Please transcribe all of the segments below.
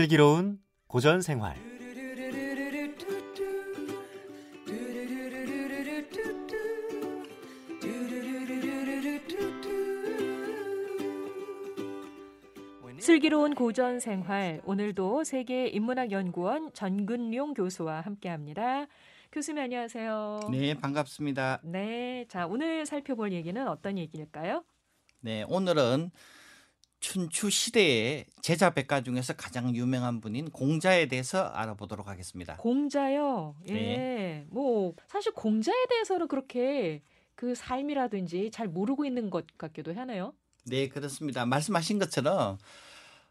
슬기로운 고전 생활. 슬기로운 고전 생활 오늘도 세계 인문학 연구원 전근용 교수와 함께합니다. 교수님 안녕하세요. 네, 반갑습니다. 네, 자 오늘 살펴볼 얘기는 어떤 얘기일까요? 네, 오늘은 춘추 시대의 제자 백가 중에서 가장 유명한 분인 공자에 대해서 알아보도록 하겠습니다. 공자요. 예, 네. 뭐 사실 공자에 대해서는 그렇게 그 삶이라든지 잘 모르고 있는 것 같기도 하네요. 네, 그렇습니다. 말씀하신 것처럼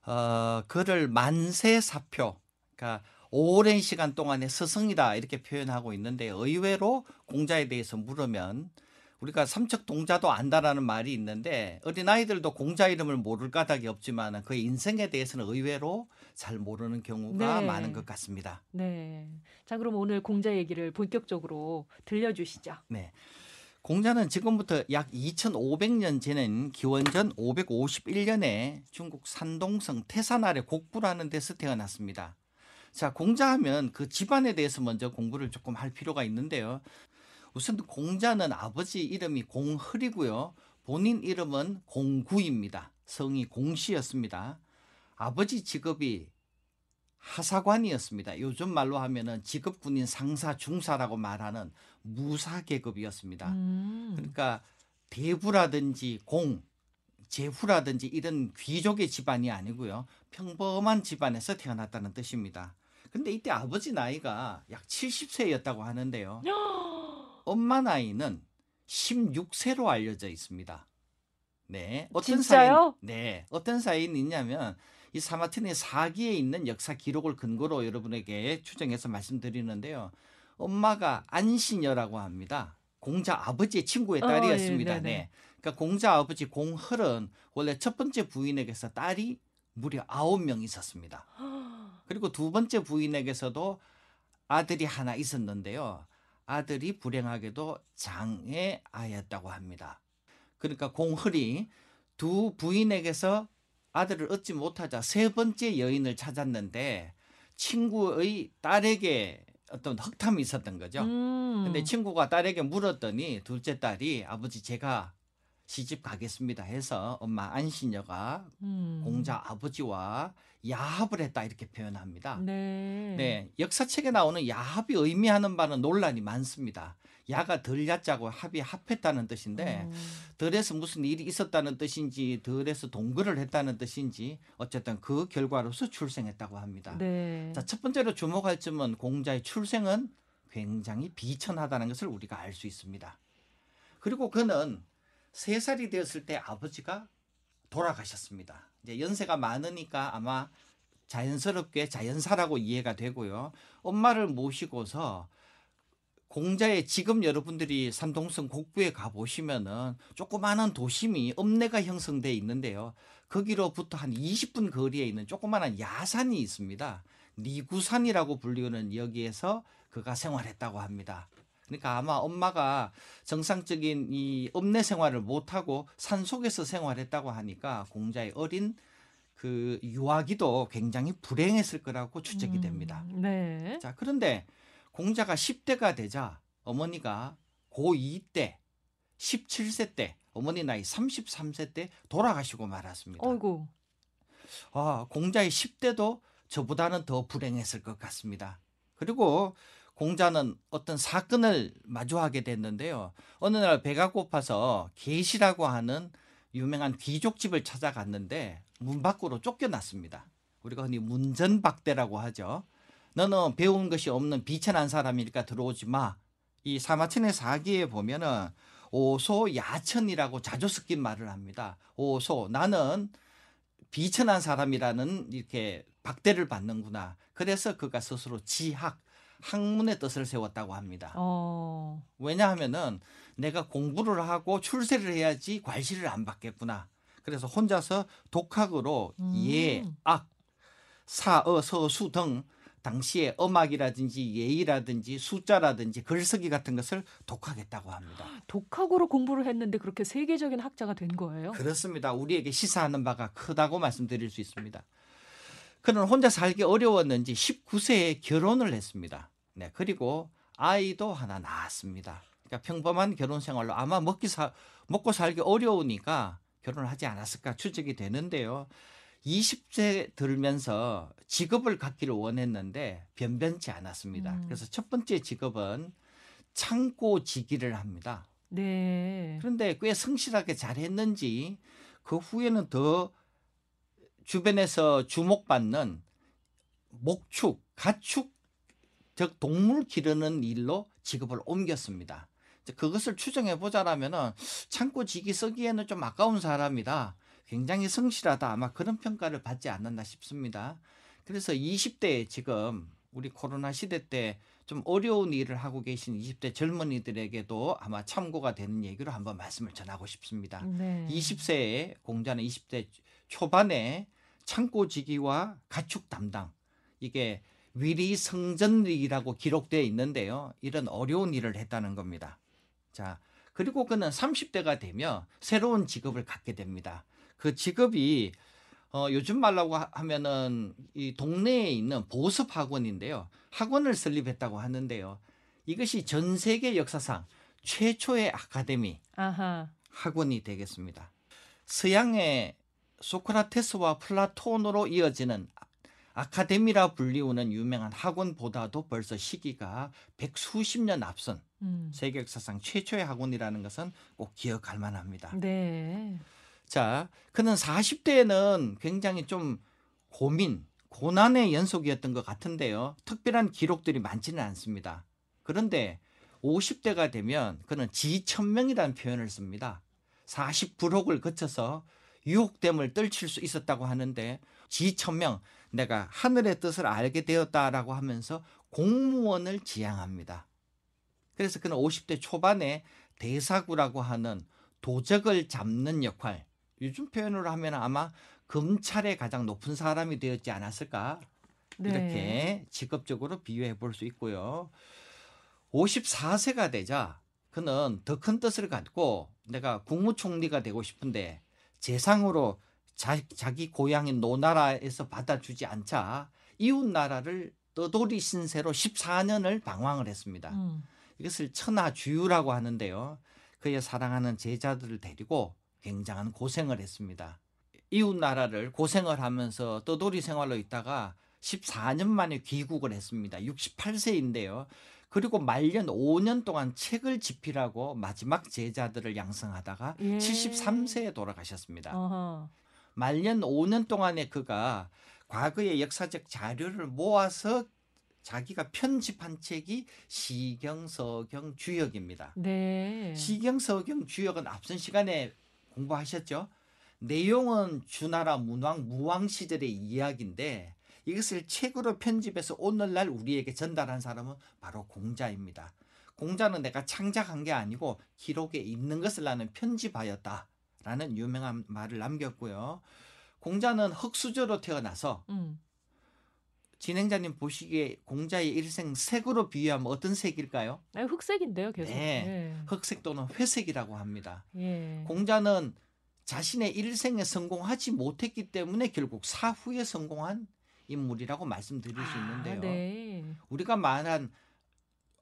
어, 그를 만세 사표, 그러니까 오랜 시간 동안의 스승이다 이렇게 표현하고 있는데 의외로 공자에 대해서 물으면 우리가 삼척 동자도 안다라는 말이 있는데 어린아이들도 공자 이름을 모를 까닭이 없지만 그의 인생에 대해서는 의외로 잘 모르는 경우가 네. 많은 것 같습니다. 네. 자 그럼 오늘 공자 얘기를 본격적으로 들려주시죠. 네. 공자는 지금부터 약 2500년 전인 기원전 551년에 중국 산동성 태산 아래 곡부라는 데서 태어났습니다. 자, 공자하면 그 집안에 대해서 먼저 공부를 조금 할 필요가 있는데요. 우선 공자는 아버지 이름이 공흐리고요. 본인 이름은 공구입니다. 성이 공씨였습니다. 아버지 직업이 하사관이었습니다. 요즘 말로 하면은 직업 군인 상사 중사라고 말하는 무사 계급이었습니다. 음. 그러니까 대부라든지 공, 제후라든지 이런 귀족의 집안이 아니고요. 평범한 집안에서 태어났다는 뜻입니다. 근데 이때 아버지 나이가 약 70세였다고 하는데요. 엄마 나이는 16세로 알려져 있습니다. 네. 어떤? 사인, 네. 어떤 사인이 있냐면 이 사마틴의 사기에 있는 역사 기록을 근거로 여러분에게 추정해서 말씀드리는데요. 엄마가 안신여라고 합니다. 공자 아버지의 친구의 어, 딸이었습니다. 예, 네네. 네. 그러니까 공자 아버지 공헐은 원래 첫 번째 부인에게서 딸이 무려 아홉 명 있었습니다. 그리고 두 번째 부인에게서도 아들이 하나 있었는데요. 아들이 불행하게도 장애아였다고 합니다. 그러니까 공헐이 두 부인에게서 아들을 얻지 못하자 세 번째 여인을 찾았는데 친구의 딸에게 어떤 흑탐이 있었던 거죠. 음. 근데 친구가 딸에게 물었더니 둘째 딸이 아버지 제가 시집 가겠습니다 해서 엄마 안신여가 음. 공자 아버지와 야합을 했다 이렇게 표현합니다. 네. 네, 역사책에 나오는 야합이 의미하는 바는 논란이 많습니다. 야가 덜 야자고 합이 합했다는 뜻인데 음. 덜에서 무슨 일이 있었다는 뜻인지 덜에서 동거를 했다는 뜻인지 어쨌든 그 결과로서 출생했다고 합니다. 네. 자, 첫 번째로 주목할 점은 공자의 출생은 굉장히 비천하다는 것을 우리가 알 수 있습니다. 그리고 그는 세 살이 되었을 때 아버지가 돌아가셨습니다. 이제 연세가 많으니까 아마 자연스럽게 자연사라고 이해가 되고요. 엄마를 모시고서 공자의 지금 여러분들이 산동성 곡부에 가 보시면은 조그마한 도심이 읍내가 형성돼 있는데요. 거기로부터 한 20분 거리에 있는 조그마한 야산이 있습니다. 니구산이라고 불리는 여기에서 그가 생활했다고 합니다. 그러니까 아마 엄마가 정상적인 이 읍내 생활을 못하고 산 속에서 생활했다고 하니까 공자의 어린 그 유아기도 굉장히 불행했을 거라고 추측이 됩니다. 음. 네. 자, 그런데 공자가 10대가 되자 어머니가 고2 때 17세 때 어머니 나이 33세 때 돌아가시고 말았습니다. 어이구. 아, 공자의 10대도 저보다는 더 불행했을 것 같습니다. 그리고 공자는 어떤 사건을 마주하게 됐는데요. 어느 날 배가 고파서 계시라고 하는 유명한 귀족집을 찾아갔는데 문 밖으로 쫓겨났습니다. 우리가 흔히 문전박대라고 하죠. 너는 배운 것이 없는 비천한 사람이니까 들어오지 마. 이 사마천의 사기에 보면은 오소 야천이라고 자주 섞인 말을 합니다. 오소 나는 비천한 사람이라는 이렇게 박대를 받는구나. 그래서 그가 스스로 지학 학문의 뜻을 세웠다고 합니다. 어. 왜냐하면은 내가 공부를 하고 출세를 해야지 괄시를 안 받겠구나. 그래서 혼자서 독학으로 음. 예, 악, 사, 어, 서, 수 등 당시에 음악이라든지 예의라든지 숫자라든지 글쓰기 같은 것을 독학했다고 합니다. 독학으로 공부를 했는데 그렇게 세계적인 학자가 된 거예요? 그렇습니다. 우리에게 시사하는 바가 크다고 말씀드릴 수 있습니다. 그는 혼자 살기 어려웠는지 19세에 결혼을 했습니다. 네, 그리고 아이도 하나 낳았습니다. 그러니까 평범한 결혼 생활로 아마 먹기 사, 먹고 살기 어려우니까 결혼을 하지 않았을까 추측이 되는데요. 20세 들면서 직업을 갖기를 원했는데 변변치 않았습니다. 음. 그래서 첫 번째 직업은 창고지기를 합니다. 네. 그런데 꽤 성실하게 잘했는지 그 후에는 더 주변에서 주목받는 목축, 가축, 즉 동물 기르는 일로 직업을 옮겼습니다. 그것을 추정해 보자라면은 창고 지기 쓰기에는 좀 아까운 사람이다. 굉장히 성실하다. 아마 그런 평가를 받지 않았나 싶습니다. 그래서 20대에 지금 우리 코로나 시대 때 좀 어려운 일을 하고 계신 20대 젊은이들에게도 아마 참고가 되는 얘기로 한번 말씀을 전하고 싶습니다. 네. 20세에 공자는 20대 초반에 창고지기와 가축 담당 이게 위리성전이라고 기록되어 있는데요. 이런 어려운 일을 했다는 겁니다. 자, 그리고 그는 30대가 되면 새로운 직업을 갖게 됩니다. 그 직업이 어, 요즘 말라고 하- 하면은 이 동네에 있는 보습 학원인데요. 학원을 설립했다고 하는데요. 이것이 전 세계 역사상 최초의 아카데미 아하. 학원이 되겠습니다. 서양의 소크라테스와 플라톤으로 이어지는 아카데미라 불리우는 유명한 학원보다도 벌써 시기가 백수십 년 앞선 음. 세계 역사상 최초의 학원이라는 것은 꼭 기억할 만합니다. 네. 자, 그는 40대에는 굉장히 좀 고민, 고난의 연속이었던 것 같은데요. 특별한 기록들이 많지는 않습니다. 그런데 50대가 되면 그는 지천명이라는 표현을 씁니다. 40부록을 거쳐서 유혹됨을 떨칠 수 있었다고 하는데 지천명, 내가 하늘의 뜻을 알게 되었다라고 하면서 공무원을 지향합니다. 그래서 그는 50대 초반에 대사구라고 하는 도적을 잡는 역할, 요즘 표현으로 하면 아마 검찰의 가장 높은 사람이 되었지 않았을까 네. 이렇게 직업적으로 비유해 볼 수 있고요. 54세가 되자 그는 더 큰 뜻을 갖고 내가 국무총리가 되고 싶은데 재상으로 자, 자기 고향인 노나라에서 받아주지 않자 이웃 나라를 떠돌이 신세로 14년을 방황을 했습니다. 음. 이것을 천하주유라고 하는데요. 그의 사랑하는 제자들을 데리고 굉장한 고생을 했습니다. 이웃 나라를 고생을 하면서 떠돌이 생활로 있다가 14년 만에 귀국을 했습니다. 68세인데요. 그리고 말년 5년 동안 책을 집필하고 마지막 제자들을 양성하다가 예. 73세에 돌아가셨습니다. 어허. 말년 5년 동안에 그가 과거의 역사적 자료를 모아서 자기가 편집한 책이 시경서경 주역입니다. 네. 시경서경 주역은 앞선 시간에 공부하셨죠? 내용은 주나라 문왕 무왕 시절의 이야기인데 이것을 책으로 편집해서 오늘날 우리에게 전달한 사람은 바로 공자입니다. 공자는 내가 창작한 게 아니고 기록에 있는 것을 나는 편집하였다 라는 유명한 말을 남겼고요. 공자는 흙수저로 태어나서 음. 진행자님 보시기에 공자의 일생 색으로 비유하면 어떤 색일까요? 아, 흑색인데요, 계속. 네. 흑색 또는 회색이라고 합니다. 예. 예. 공자는 자신의 일생에 성공하지 못했기 때문에 결국 사후에 성공한 인물이라고 말씀드릴 수 아, 있는데요. 네. 우리가 말한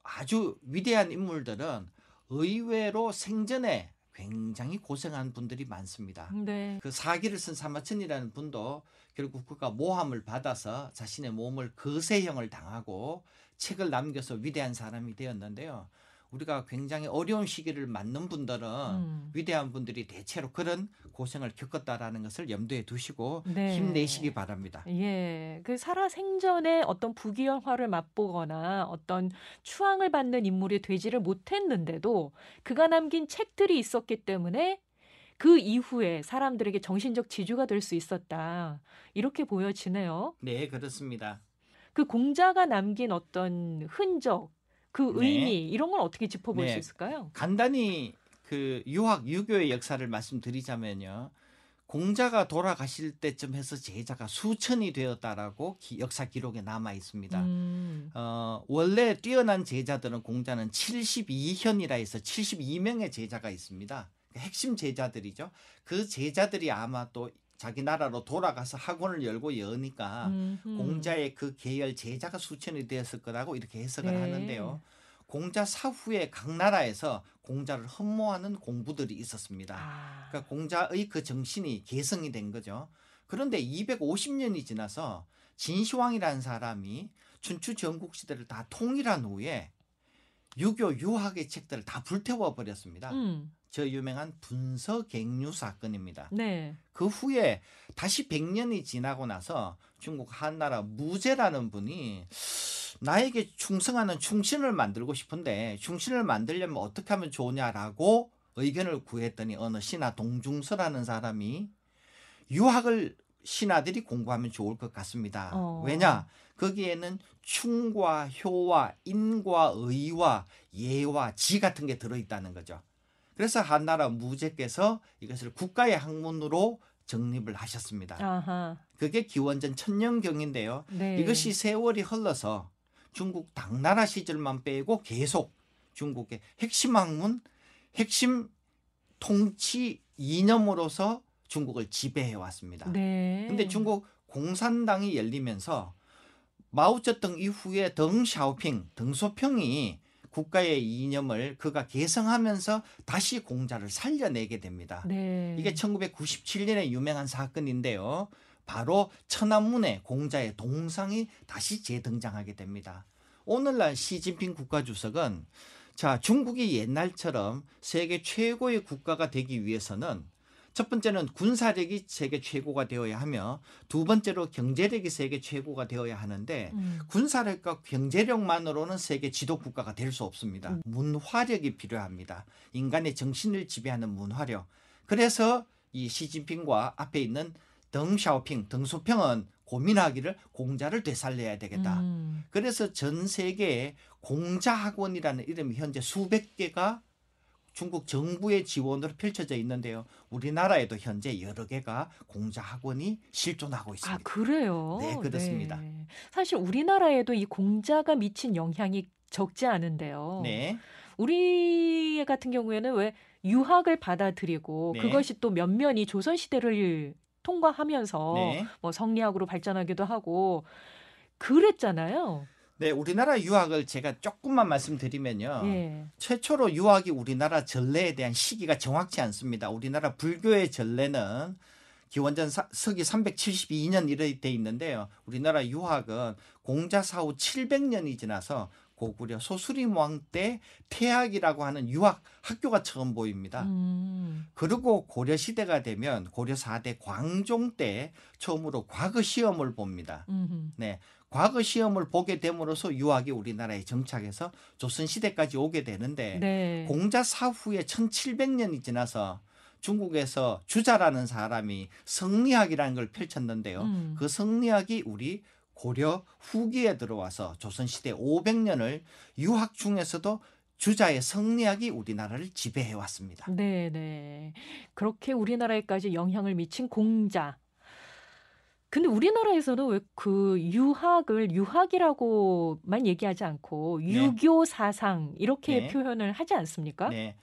아주 위대한 인물들은 의외로 생전에 굉장히 고생한 분들이 많습니다. 네. 그 사기를 쓴 사마천이라는 분도 결국 그가 모함을 받아서 자신의 몸을 거세형을 당하고 책을 남겨서 위대한 사람이 되었는데요. 우리가 굉장히 어려운 시기를 맞는 분들은 음. 위대한 분들이 대체로 그런 고생을 겪었다라는 것을 염두에 두시고 네. 힘내시기 바랍니다. 예, 그 살아 생전에 어떤 부귀영화를 맛보거나 어떤 추앙을 받는 인물이 되지를 못했는데도 그가 남긴 책들이 있었기 때문에 그 이후에 사람들에게 정신적 지주가 될 수 있었다. 이렇게 보여지네요. 네, 그렇습니다. 그 공자가 남긴 어떤 흔적, 그 네. 의미 이런 건 어떻게 짚어볼 네. 수 있을까요? 간단히 그 유학 유교의 역사를 말씀드리자면요. 공자가 돌아가실 때쯤 해서 제자가 수천이 되었다라고 기- 역사 기록에 남아 있습니다. 음, 어, 원래 뛰어난 제자들은 공자는 72현이라 해서 72명의 제자가 있습니다. 핵심 제자들이죠. 그 제자들이 아마 또 자기 나라로 돌아가서 학원을 열고 여니까 음흠. 공자의 그 계열 제자가 수천이 되었을 거라고 이렇게 해석을 네. 하는데요. 공자 사후에 각 나라에서 공자를 흠모하는 공부들이 있었습니다. 아, 그러니까 공자의 그 정신이 개성이 된 거죠. 그런데 250년이 지나서 진시황이라는 사람이 춘추 전국 시대를 다 통일한 후에 유교 유학의 책들을 다 불태워 버렸습니다. 음, 저 유명한 분서 갱류 사건입니다. 네. 그 후에 다시 100년이 지나고 나서 중국 한나라 무제라는 분이 나에게 충성하는 충신을 만들고 싶은데 충신을 만들려면 어떻게 하면 좋냐라고 의견을 구했더니 어느 신하 동중서라는 사람이 유학을 신하들이 공부하면 좋을 것 같습니다. 어. 왜냐? 거기에는 충과 효와 인과 의와 예와 지 같은 게 들어있다는 거죠. 그래서 한나라 무제께서 이것을 국가의 학문으로 정립을 하셨습니다. 아하. 그게 기원전 천년경인데요. 네. 이것이 세월이 흘러서 중국 당나라 시절만 빼고 계속 중국의 핵심 학문, 핵심 통치 이념으로서 중국을 지배해 왔습니다. 네. 근데 중국 공산당이 열리면서 마오쩌둥 이후에 덩 샤오핑, 덩소평이 국가의 이념을 그가 개성하면서 다시 공자를 살려내게 됩니다. 네. 이게 1997년에 유명한 사건인데요. 바로 천안문에 공자의 동상이 다시 재등장하게 됩니다. 오늘날 시진핑 국가주석은 자 중국이 옛날처럼 세계 최고의 국가가 되기 위해서는 첫 번째는 군사력이 세계 최고가 되어야 하며 두 번째로 경제력이 세계 최고가 되어야 하는데 음. 군사력과 경제력만으로는 세계 지도 국가가 될 수 없습니다. 음. 문화력이 필요합니다. 인간의 정신을 지배하는 문화력. 그래서 이 시진핑과 앞에 있는 덩샤오핑, 덩소평은 고민하기를 공자를 되살려야 되겠다. 음. 그래서 전 세계에 공자학원이라는 이름이 현재 수백 개가 중국 정부의 지원으로 펼쳐져 있는데요. 우리나라에도 현재 여러 개가 공자 학원이 실존하고 아 있습니다. 그래요. 네, 그렇습니다. 네. 사실 우리나라에도 이 공자가 미친 영향이 적지 않은데요. 네. 우리 같은 경우에는 왜 유학을 받아들이고 네. 그것이 또 면면이 조선 시대를 통과하면서 네. 뭐 성리학으로 발전하기도 하고 그랬잖아요. 네, 우리나라 유학을 제가 조금만 말씀드리면요. 예. 최초로 유학이 우리나라 전례에 대한 시기가 정확치 않습니다. 우리나라 불교의 전례는 기원전 사- 서기 372년 이래 돼 있는데요. 우리나라 유학은 공자 사후 700년이 지나서 고구려 소수림 왕 때 태학이라고 하는 유학 학교가 처음 보입니다. 음. 그리고 고려 시대가 되면 고려 4대 광종 때 처음으로 과거 시험을 봅니다. 음. 네. 과거 시험을 보게 됨으로써 유학이 우리나라에 정착해서 조선 시대까지 오게 되는데 네. 공자 사후에 1700년이 지나서 중국에서 주자라는 사람이 성리학이라는 걸 펼쳤는데요. 음. 그 성리학이 우리 고려 후기에 들어와서 조선 시대 500년을 유학 중에서도 주자의 성리학이 우리나라를 지배해 왔습니다. 네, 네. 그렇게 우리나라에까지 영향을 미친 공자. 근데 우리나라에서는 왜 그 유학을 유학이라고만 얘기하지 않고 네. 유교 사상 이렇게 네. 표현을 하지 않습니까? 네.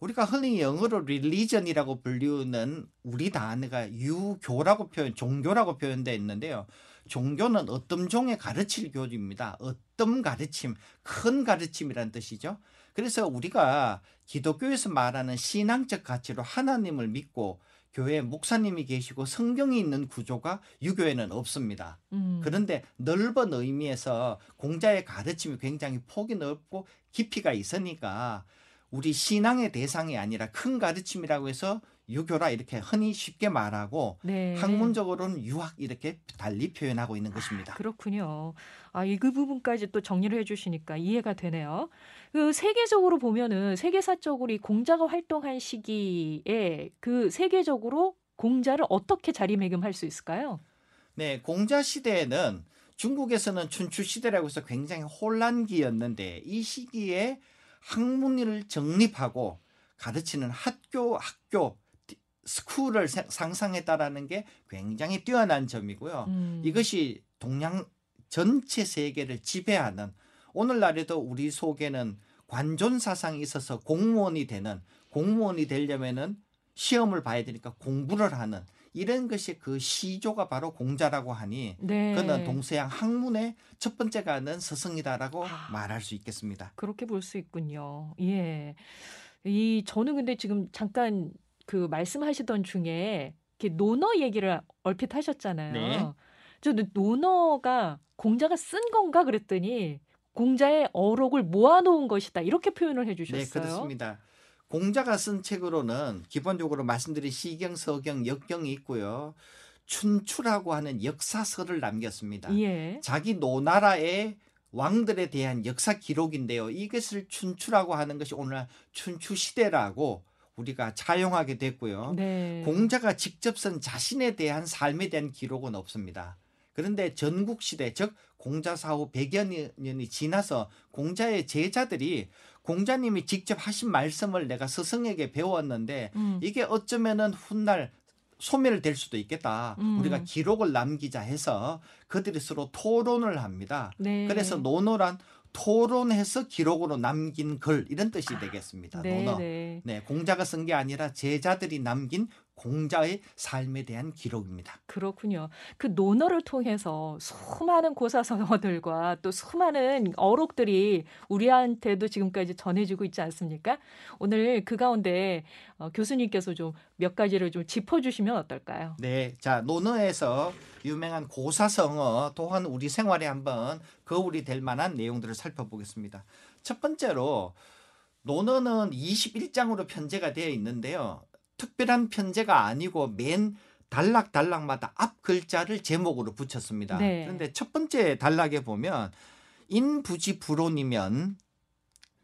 우리가 흔히 영어로 religion이라고 불리우는 우리 단어가 유교라고 표현, 종교라고 표현되어 있는데요. 종교는 어떤 종의 가르칠 교리입니다. 어떤 가르침, 큰 가르침이라는 뜻이죠. 그래서 우리가 기독교에서 말하는 신앙적 가치로 하나님을 믿고 교회에 목사님이 계시고 성경이 있는 구조가 유교에는 없습니다. 음. 그런데 넓은 의미에서 공자의 가르침이 굉장히 폭이 넓고 깊이가 있으니까 우리 신앙의 대상이 아니라 큰 가르침이라고 해서 유교라 이렇게 흔히 쉽게 말하고 네. 학문적으로는 유학 이렇게 달리 표현하고 있는 것입니다. 그렇군요. 아, 이 그 부분까지 또 정리를 해주시니까 이해가 되네요. 그 세계적으로 보면은 세계사적으로 이 공자가 활동한 시기에 그 세계적으로 공자를 어떻게 자리매김할 수 있을까요? 네, 공자 시대에는 중국에서는 춘추 시대라고 해서 굉장히 혼란기였는데 이 시기에 학문을 정립하고 가르치는 학교 학교 스쿨을 사- 상상했다라는 게 굉장히 뛰어난 점이고요. 음. 이것이 동양 전체 세계를 지배하는 오늘날에도 우리 속에는 관존 사상이 있어서 공무원이 되는 공무원이 되려면은 시험을 봐야 되니까 공부를 하는 이런 것이 그 시조가 바로 공자라고 하니 네. 그는 동서양 학문의 첫 번째가 하는 스승이다라고 아. 말할 수 있겠습니다. 그렇게 볼 수 있군요. 예. 이 저는 근데 지금 잠깐 그 말씀하시던 중에 이렇게 논어 얘기를 얼핏 하셨잖아요. 네. 저는 논어가 공자가 쓴 건가 그랬더니 공자의 어록을 모아놓은 것이다 이렇게 표현을 해주셨어요. 네, 그렇습니다. 공자가 쓴 책으로는 기본적으로 말씀드린 시경, 서경, 역경이 있고요. 춘추라고 하는 역사서를 남겼습니다. 예. 자기 노나라의 왕들에 대한 역사 기록인데요. 이것을 춘추라고 하는 것이 오늘 춘추 시대라고 우리가 차용하게 됐고요. 네. 공자가 직접 쓴 자신에 대한 삶에 대한 기록은 없습니다. 그런데 전국 시대 즉 공자 사후 100여 년이 지나서 공자의 제자들이 공자님이 직접 하신 말씀을 내가 스승에게 배웠는데 음. 이게 어쩌면은 훗날 소멸될 수도 있겠다. 음. 우리가 기록을 남기자 해서 그들이 서로 토론을 합니다. 네. 그래서 논어란 토론해서 기록으로 남긴 글 이런 뜻이 되겠습니다. 네, 논어. 네. 네, 공자가 쓴 게 아니라 제자들이 남긴 공자의 삶에 대한 기록입니다. 그렇군요. 그 논어를 통해서 수많은 고사성어들과 또 수많은 어록들이 우리한테도 지금까지 전해지고 있지 않습니까? 오늘 그 가운데 어, 교수님께서 좀 몇 가지를 좀 짚어주시면 어떨까요? 네, 자 논어에서 유명한 고사성어 또한 우리 생활에 한번 거울이 될 만한 내용들을 살펴보겠습니다. 첫 번째로 논어는 21장으로 편제가 되어 있는데요. 특별한 편제가 아니고 맨 단락 단락마다 앞 글자를 제목으로 붙였습니다. 네. 그런데 첫 번째 단락에 보면 인부지 불온이면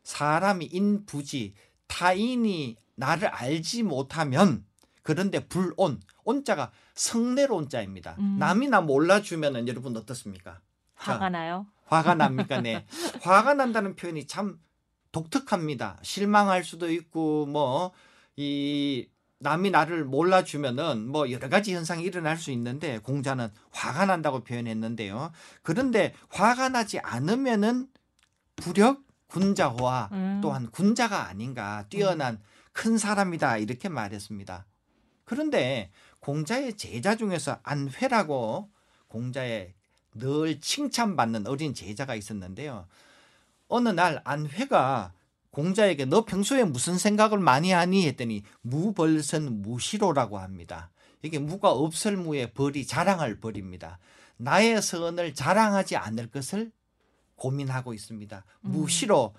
사람이 인부지 타인이 나를 알지 못하면 그런데 불온 온자가 성내로 온자입니다. 음. 남이 나 몰라주면은 여러분 어떻습니까? 화가 나요? 화가 납니까? 네. 화가 난다는 표현이 참 독특합니다. 실망할 수도 있고 뭐 이 남이 나를 몰라주면은 뭐 여러 가지 현상이 일어날 수 있는데 공자는 화가 난다고 표현했는데요. 그런데 화가 나지 않으면은 부력 군자호와 음. 또한 군자가 아닌가 뛰어난 큰 사람이다 이렇게 말했습니다. 그런데 공자의 제자 중에서 안회라고 공자의 늘 칭찬받는 어린 제자가 있었는데요. 어느 날 안회가 공자에게 너 평소에 무슨 생각을 많이 하니 했더니 무벌선 무시로라고 합니다. 이게 무가 없을 무의 벌이 자랑할 벌입니다. 나의 선을 자랑하지 않을 것을 고민하고 있습니다. 음. 무시로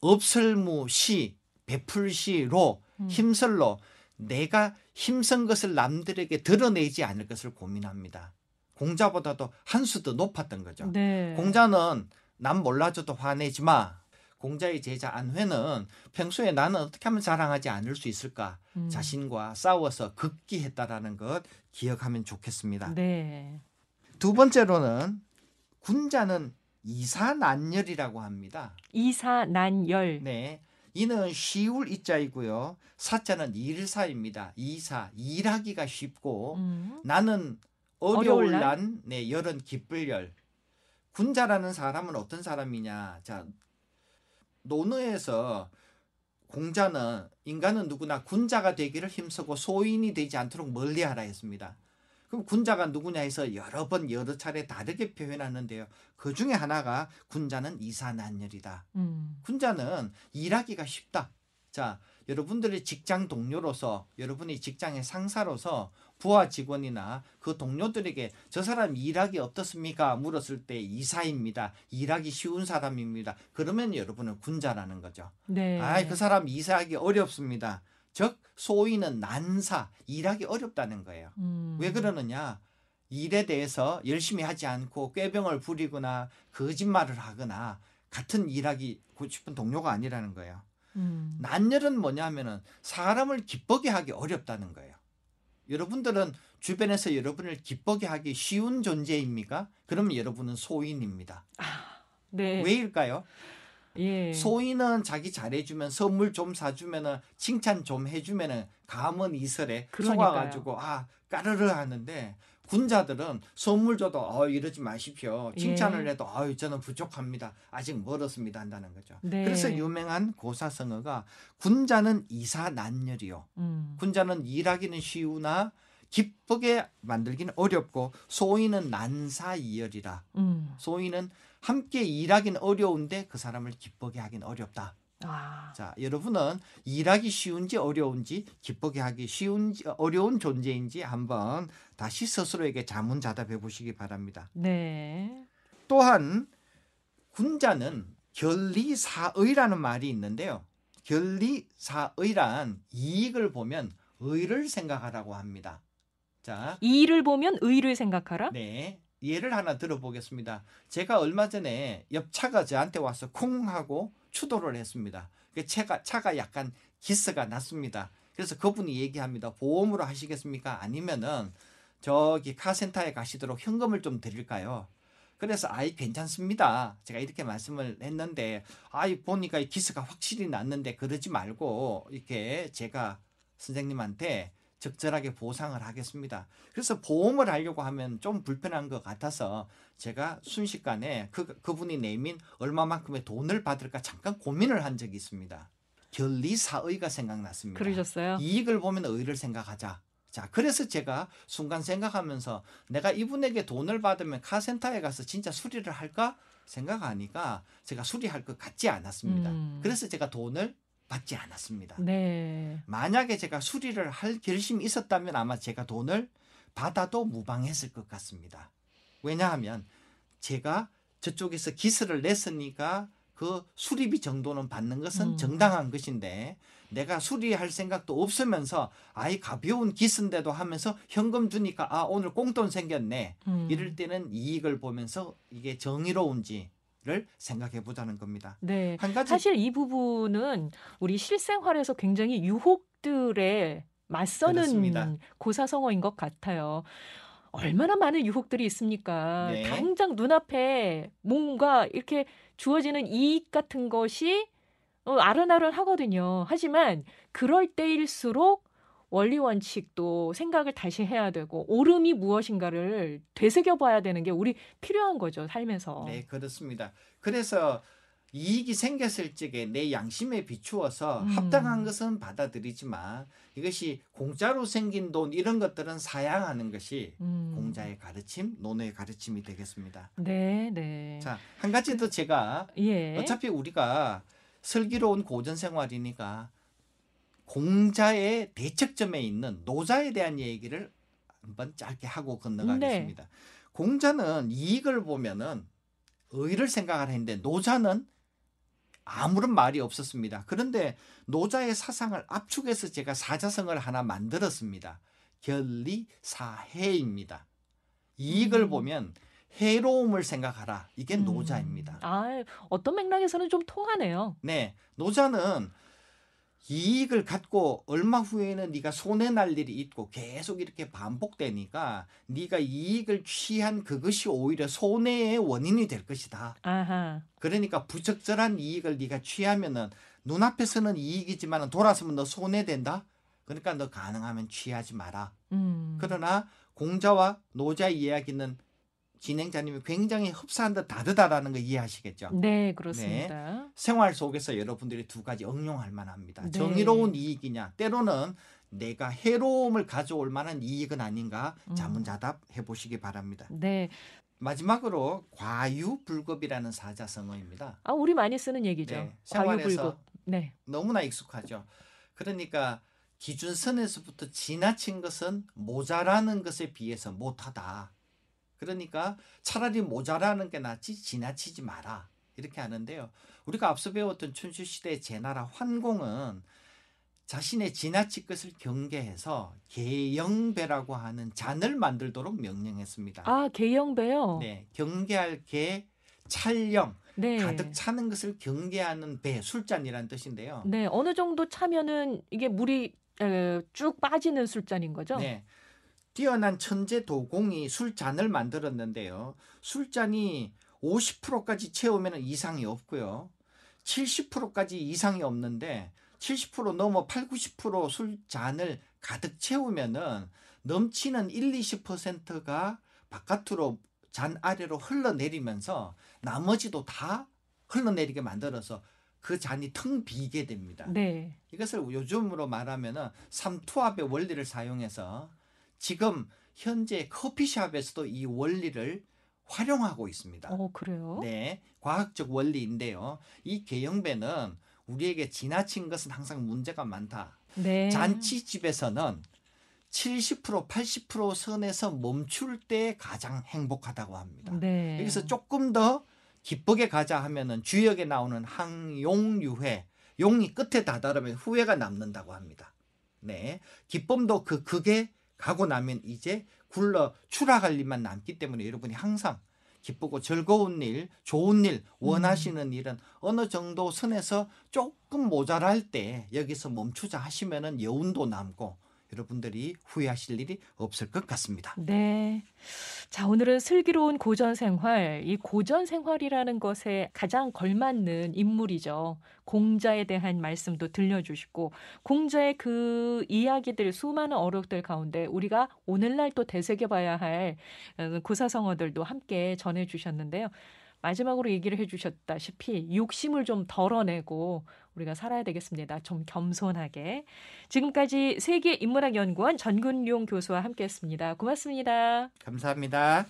없을 무시 베풀시로 음. 힘설로 내가 힘쓴 것을 남들에게 드러내지 않을 것을 고민합니다. 공자보다도 한 수 더 높았던 거죠. 네. 공자는 남 몰라줘도 화내지 마. 공자의 제자 안회는 평소에 나는 어떻게 하면 자랑하지 않을 수 있을까? 음. 자신과 싸워서 극기했다라는 것 기억하면 좋겠습니다. 네. 두 번째로는 군자는 이사난열이라고 합니다. 이사난열. 네. 이는 쉬울 이자이고요. 사자는 일사입니다. 이사 일하기가 쉽고 음. 나는 어려울? 난, 네, 열은 기쁠 열. 군자라는 사람은 어떤 사람이냐? 자, 논어에서 공자는 인간은 누구나 군자가 되기를 힘쓰고 소인이 되지 않도록 멀리하라 했습니다. 그럼 군자가 누구냐 해서 여러 번 여러 차례 다르게 표현하는데요. 그 중에 하나가 군자는 이사난열이다. 음. 군자는 일하기가 쉽다. 자, 여러분들의 직장 동료로서 여러분이 직장의 상사로서 부하 직원이나 그 동료들에게 저 사람 일하기 어떻습니까? 물었을 때 이사입니다. 일하기 쉬운 사람입니다. 그러면 여러분은 군자라는 거죠. 네. 아이 그 사람 이사하기 어렵습니다. 즉 소위는 난사 일하기 어렵다는 거예요. 음. 왜 그러느냐? 일에 대해서 열심히 하지 않고 꾀병을 부리거나 거짓말을 하거나 같은 일하기 싶은 동료가 아니라는 거예요. 음. 난열은 뭐냐면은 사람을 기쁘게 하기 어렵다는 거예요. 여러분들은 주변에서 여러분을 기쁘게 하기 쉬운 존재입니까? 그러면 여러분은 소인입니다. 네. 왜일까요? 예. 소인은 자기 잘해주면 선물 좀 사주면은 칭찬 좀 해주면은 감은 이설에. 속아가지고 아 까르르 하는데 군자들은 선물 줘도 어 이러지 마십시오 칭찬을 예. 해도 어 저는 부족합니다 아직 멀었습니다 한다는 거죠. 네. 그래서 유명한 고사성어가 군자는 이사난열이요. 음. 군자는 일하기는 쉬우나 기쁘게 만들기는 어렵고 소인은 난사이열이라 음. 소인은 함께 일하기는 어려운데 그 사람을 기쁘게 하기는 어렵다. 아. 자, 여러분은 일하기 쉬운지 어려운지 기쁘게 하기 쉬운지 어려운 존재인지 한번 다시 스스로에게 자문자답해 보시기 바랍니다. 네. 또한 군자는 결리사의라는 말이 있는데요. 결리사의란 이익을 보면 의를 생각하라고 합니다. 자, 이를 보면 의를 생각하라. 네. 예를 하나 들어보겠습니다. 제가 얼마 전에 옆 차가 저한테 와서 쿵 하고 추돌을 했습니다. 그 차가 차가 약간 기스가 났습니다. 그래서 그분이 얘기합니다. 보험으로 하시겠습니까? 아니면은 저기 카센터에 가시도록 현금을 좀 드릴까요? 그래서 아이 괜찮습니다. 제가 이렇게 말씀을 했는데 아이 보니까 이 기스가 확실히 났는데 그러지 말고 이렇게 제가 선생님한테 적절하게 보상을 하겠습니다. 그래서 보험을 하려고 하면 좀 불편한 것 같아서 제가 순식간에 그, 그분이 내민 얼마만큼의 돈을 받을까 잠깐 고민을 한 적이 있습니다. 결리사의가 생각났습니다. 그러셨어요? 이익을 보면 의를 생각하자. 자, 그래서 제가 순간 생각하면서 내가 이분에게 돈을 받으면 카센터에 가서 진짜 수리를 할까 생각하니까 제가 수리할 것 같지 않았습니다. 음. 그래서 제가 돈을 받지 않았습니다. 네. 만약에 제가 수리를 할 결심이 있었다면 아마 제가 돈을 받아도 무방했을 것 같습니다. 왜냐하면 제가 저쪽에서 기스를 냈으니까 그 수리비 정도는 받는 것은 음. 정당한 것인데 내가 수리할 생각도 없으면서 아이 가벼운 기스인데도 하면서 현금 주니까 아 오늘 꽁돈 생겼네 음. 이럴 때는 이익을 보면서 이게 정의로운지 를 생각해 보자는 겁니다. 네. 한 가지 사실 이 부분은 우리 실생활에서 굉장히 유혹들에 맞서는 그렇습니다. 고사성어인 것 같아요. 얼마나 많은 유혹들이 있습니까? 네. 당장 눈앞에 뭔가 이렇게 주어지는 이익 같은 것이 어, 아른아른 하거든요. 하지만 그럴 때일수록 원리 원칙도 생각을 다시 해야 되고 옳음이 무엇인가를 되새겨 봐야 되는 게 우리 필요한 거죠, 살면서. 네, 그렇습니다. 그래서 이익이 생겼을 적에 내 양심에 비추어서 음. 합당한 것은 받아들이지만 이것이 공짜로 생긴 돈 이런 것들은 사양하는 것이 음. 공자의 가르침, 논어의 가르침이 되겠습니다. 네, 네. 자, 한 가지 더 제가 예. 어차피 우리가 슬기로운 고전 생활이니까 공자의 대척점에 있는 노자에 대한 얘기를 한번 짧게 하고 건너가겠습니다. 공자는 이익을 보면은 의를 생각을 했는데 노자는 아무런 말이 없었습니다. 그런데 노자의 사상을 압축해서 제가 사자성을 하나 만들었습니다. 결리사해입니다. 이익을 음. 보면 해로움을 생각하라. 이게 음. 노자입니다. 아, 어떤 맥락에서는 좀 통하네요. 네, 노자는 이익을 갖고 얼마 후에는 네가 손해 날 일이 있고 계속 이렇게 반복되니까 네가 이익을 취한 그것이 오히려 손해의 원인이 될 것이다. 아하. 그러니까 부적절한 이익을 네가 취하면은 눈앞에서는 이익이지만 돌아서면 너 손해된다. 그러니까 너 가능하면 취하지 마라. 음. 그러나 공자와 노자의 이야기는 진행자님이 굉장히 흡사한 듯 다르다라는 거 이해하시겠죠? 네, 그렇습니다. 생활 속에서 여러분들이 두 가지 응용할 만합니다. 네. 정의로운 이익이냐, 때로는 내가 해로움을 가져올 만한 이익은 아닌가 음. 자문자답 해보시기 바랍니다. 네. 마지막으로 과유불급이라는 사자성어입니다. 아, 우리 많이 쓰는 얘기죠. 네, 생활에서 과유불급. 네. 너무나 익숙하죠. 그러니까 기준선에서부터 지나친 것은 모자라는 것에 비해서 못하다. 그러니까 차라리 모자라는 게 낫지 지나치지 마라. 이렇게 하는데요. 우리가 앞서 배웠던 춘추시대의 제나라 환공은 자신의 지나칠 것을 경계해서 계영배라고 하는 잔을 만들도록 명령했습니다. 아, 개영배요. 네, 경계할 계, 찰령, 네. 가득 차는 것을 경계하는 배, 술잔이라는 뜻인데요. 네, 어느 정도 차면은 이게 물이 에, 쭉 빠지는 술잔인 거죠? 네. 뛰어난 천재 도공이 술잔을 만들었는데요. 술잔이 50%까지 채우면 이상이 없고요. 70%까지 이상이 없는데 70% 넘어 8, 90% 술잔을 가득 채우면은 넘치는 1, 20%가 바깥으로 잔 아래로 흘러내리면서 나머지도 다 흘러내리게 만들어서 그 잔이 텅 비게 됩니다. 네. 이것을 요즘으로 말하면은 삼투압의 원리를 사용해서 지금 현재 커피숍에서도 이 원리를 활용하고 있습니다. 어, 그래요? 네, 과학적 원리인데요. 이 개영배는 우리에게 지나친 것은 항상 문제가 많다. 네. 잔치집에서는 70% 80% 선에서 멈출 때 가장 행복하다고 합니다. 네. 여기서 조금 더 기쁘게 가자 하면은 주역에 나오는 항용유회 용이 끝에 다다르면 후회가 남는다고 합니다. 네, 기쁨도 그 극에 가고 나면 이제 굴러 추락할 일만 남기 때문에 여러분이 항상 기쁘고 즐거운 일, 좋은 일, 원하시는 일은 어느 정도 선에서 조금 모자랄 때 여기서 멈추자 하시면은 여운도 남고 여러분들이 후회하실 일이 없을 것 같습니다. 네. 자, 오늘은 슬기로운 고전 생활. 이 고전 생활이라는 것에 가장 걸맞는 인물이죠. 공자에 대한 말씀도 들려주시고, 공자의 그 이야기들, 수많은 어록들 가운데 우리가 오늘날 또 되새겨봐야 할 어, 고사성어들도 함께 전해주셨는데요. 마지막으로 얘기를 해주셨다시피 욕심을 좀 덜어내고 우리가 살아야 되겠습니다. 좀 겸손하게. 지금까지 세계인문학연구원 전근용 교수와 함께했습니다. 고맙습니다. 감사합니다.